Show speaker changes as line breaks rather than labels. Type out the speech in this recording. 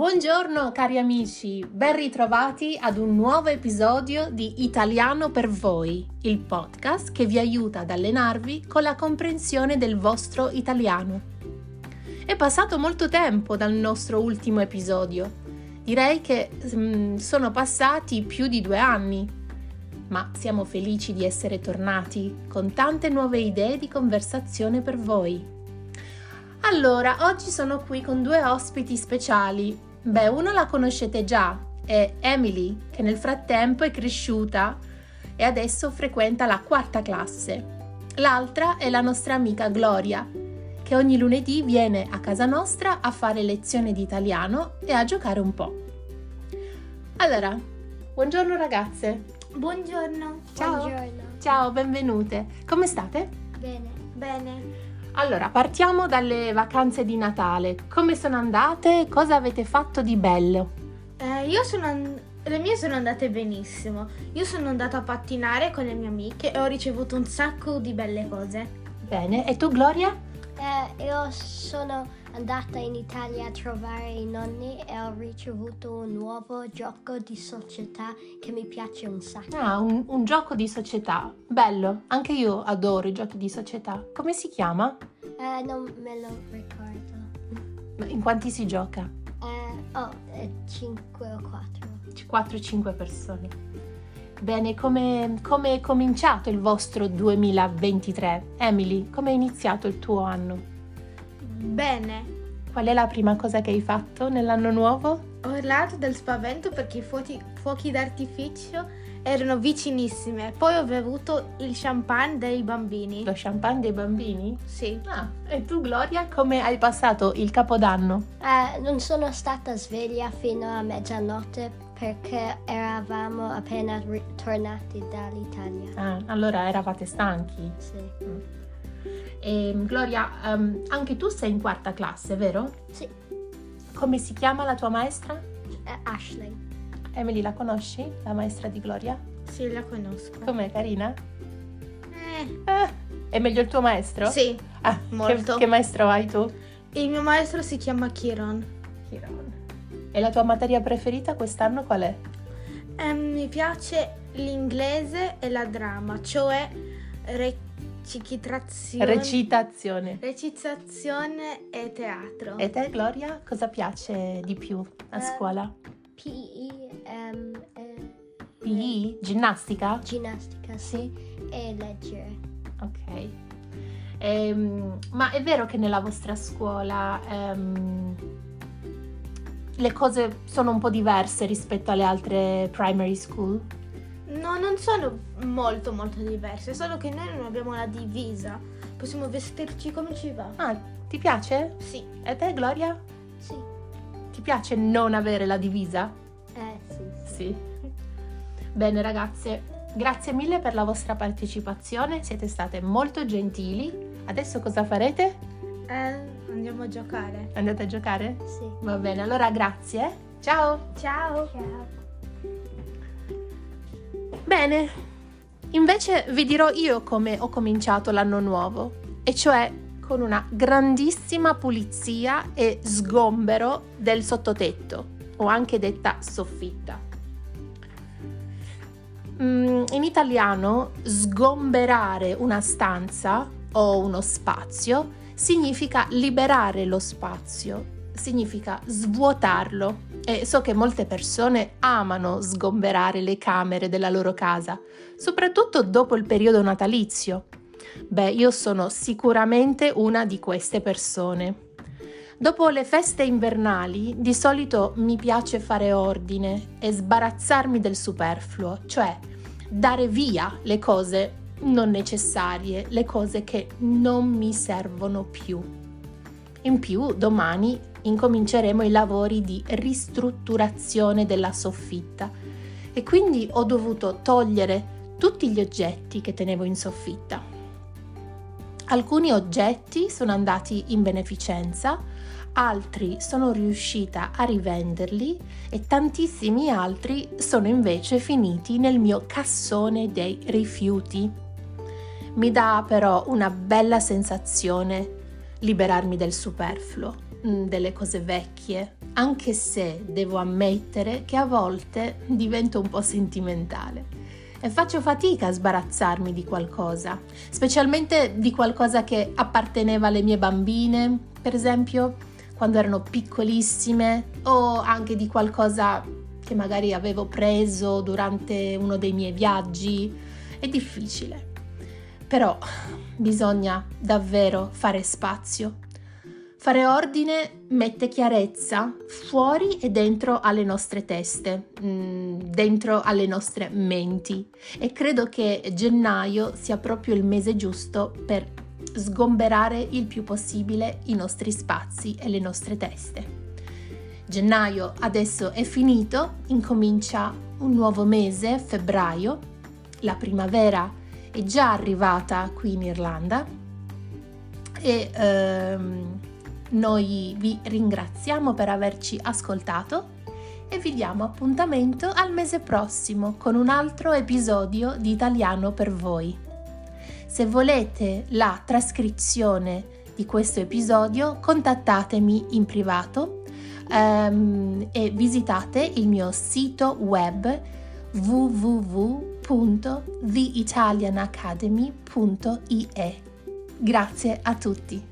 Buongiorno cari amici, ben ritrovati ad un nuovo episodio di Italiano per voi, il podcast che vi aiuta ad allenarvi con la comprensione del vostro italiano. È passato molto tempo dal nostro ultimo episodio, direi che mm, sono passati più di due anni, ma siamo felici di essere tornati con tante nuove idee di conversazione per voi. Allora, oggi sono qui con due ospiti speciali. Beh, uno la conoscete già, è Emily, che nel frattempo è cresciuta e adesso frequenta la quarta classe. L'altra è la nostra amica Gloria, che ogni lunedì viene a casa nostra a fare lezione di italiano e a giocare un po'. Allora, buongiorno ragazze.
Buongiorno.
Ciao.
Buongiorno.
Ciao, benvenute. Come state?
Bene. Bene.
Allora, partiamo dalle vacanze di Natale. Come sono andate? Cosa avete fatto di bello?
Eh, io sono and- le mie sono andate benissimo. Io sono andata a pattinare con le mie amiche e ho ricevuto un sacco di belle cose.
Bene, e tu Gloria?
Eh, io sono andata in Italia a trovare i nonni e ho ricevuto un nuovo gioco di società che mi piace un sacco.
Ah, un, un gioco di società. Bello, anche io adoro i giochi di società. Come si chiama?
Eh, non me lo ricordo.
In quanti si gioca?
Eh, oh, 5 o 4.
4-5 persone. Bene, come, come è cominciato il vostro 2023? Emily, come è iniziato il tuo anno?
Bene.
Qual è la prima cosa che hai fatto nell'anno nuovo?
Ho urlato del spavento perché i fuochi, fuochi d'artificio erano vicinissime. Poi ho bevuto il champagne dei bambini.
Lo champagne dei bambini?
Sì.
Ah, e tu Gloria, come hai passato il capodanno?
Eh, non sono stata sveglia fino a mezzanotte perché eravamo appena ritornati dall'Italia.
Ah, allora eravate stanchi.
Sì.
E, Gloria, ehm, anche tu sei in quarta classe, vero?
Sì.
Come si chiama la tua maestra?
Eh, Ashley.
Emily, la conosci? La maestra di Gloria?
Sì, la conosco.
Com'è, carina?
Eh,
Ah, è meglio il tuo maestro?
sì.
Ah,
molto.
Che, che maestro hai tu?
Il mio maestro si chiama Kiron.
E la tua materia preferita quest'anno qual è?
Eh, mi piace l'inglese e la drama, cioè recitazione,
Recitazione.
recitazione e teatro.
E te, Gloria, cosa piace di più a
Eh,
scuola?
PE, ehm, eh,
PE? Ginnastica?
ginnastica, sì, e leggere.
Ok. Ehm, ma è vero che nella vostra scuola ehm, le cose sono un po' diverse rispetto alle altre primary school?
No, non sono molto molto diverse, solo che noi non abbiamo la divisa. Possiamo vestirci come ci va.
Ah, ti piace?
Sì.
E te, Gloria?
Sì.
Ti piace non avere la divisa?
Eh, sì.
Sì. Bene ragazze, grazie mille per la vostra partecipazione, siete state molto gentili. Adesso cosa farete?
Eh, andiamo a giocare.
Andate a giocare?
Sì.
Va bene, allora grazie. Ciao!
Ciao.
Ciao.
Bene, invece vi dirò io come ho cominciato l'anno nuovo, e cioè con una grandissima pulizia e sgombero del sottotetto, o anche detta soffitta. Mm, in italiano sgomberare una stanza o uno spazio significa liberare lo spazio, significa svuotarlo e so che molte persone amano sgomberare le camere della loro casa, soprattutto dopo il periodo natalizio. Beh, io sono sicuramente una di queste persone. Dopo le feste invernali di solito mi piace fare ordine e sbarazzarmi del superfluo, cioè dare via le cose non necessarie, le cose che non mi servono più. In più, domani incominceremo i lavori di ristrutturazione della soffitta e quindi ho dovuto togliere tutti gli oggetti che tenevo in soffitta. Alcuni oggetti sono andati in beneficenza, altri sono riuscita a rivenderli e tantissimi altri sono invece finiti nel mio cassone dei rifiuti. Mi dà però una bella sensazione liberarmi del superfluo, mm, delle cose vecchie, anche se devo ammettere che a volte divento un po' sentimentale e faccio fatica a sbarazzarmi di qualcosa, specialmente di qualcosa che apparteneva alle mie bambine, per esempio quando erano piccolissime, o anche di qualcosa che magari avevo preso durante uno dei miei viaggi. È difficile, però bisogna davvero fare spazio Fare ordine mette chiarezza fuori e dentro alle nostre teste, mm, dentro alle nostre menti e credo che gennaio sia proprio il mese giusto per sgomberare il più possibile i nostri spazi e le nostre teste. Gennaio adesso è finito, incomincia un nuovo mese, febbraio, la primavera è già arrivata qui in Irlanda e ehm, noi vi ringraziamo per averci ascoltato e vi diamo appuntamento al mese prossimo con un altro episodio di Italiano per voi. Se volete la trascrizione di questo episodio, contattatemi in privato um, e visitate il mio sito web www.theitalianacademy.ie. Grazie a tutti.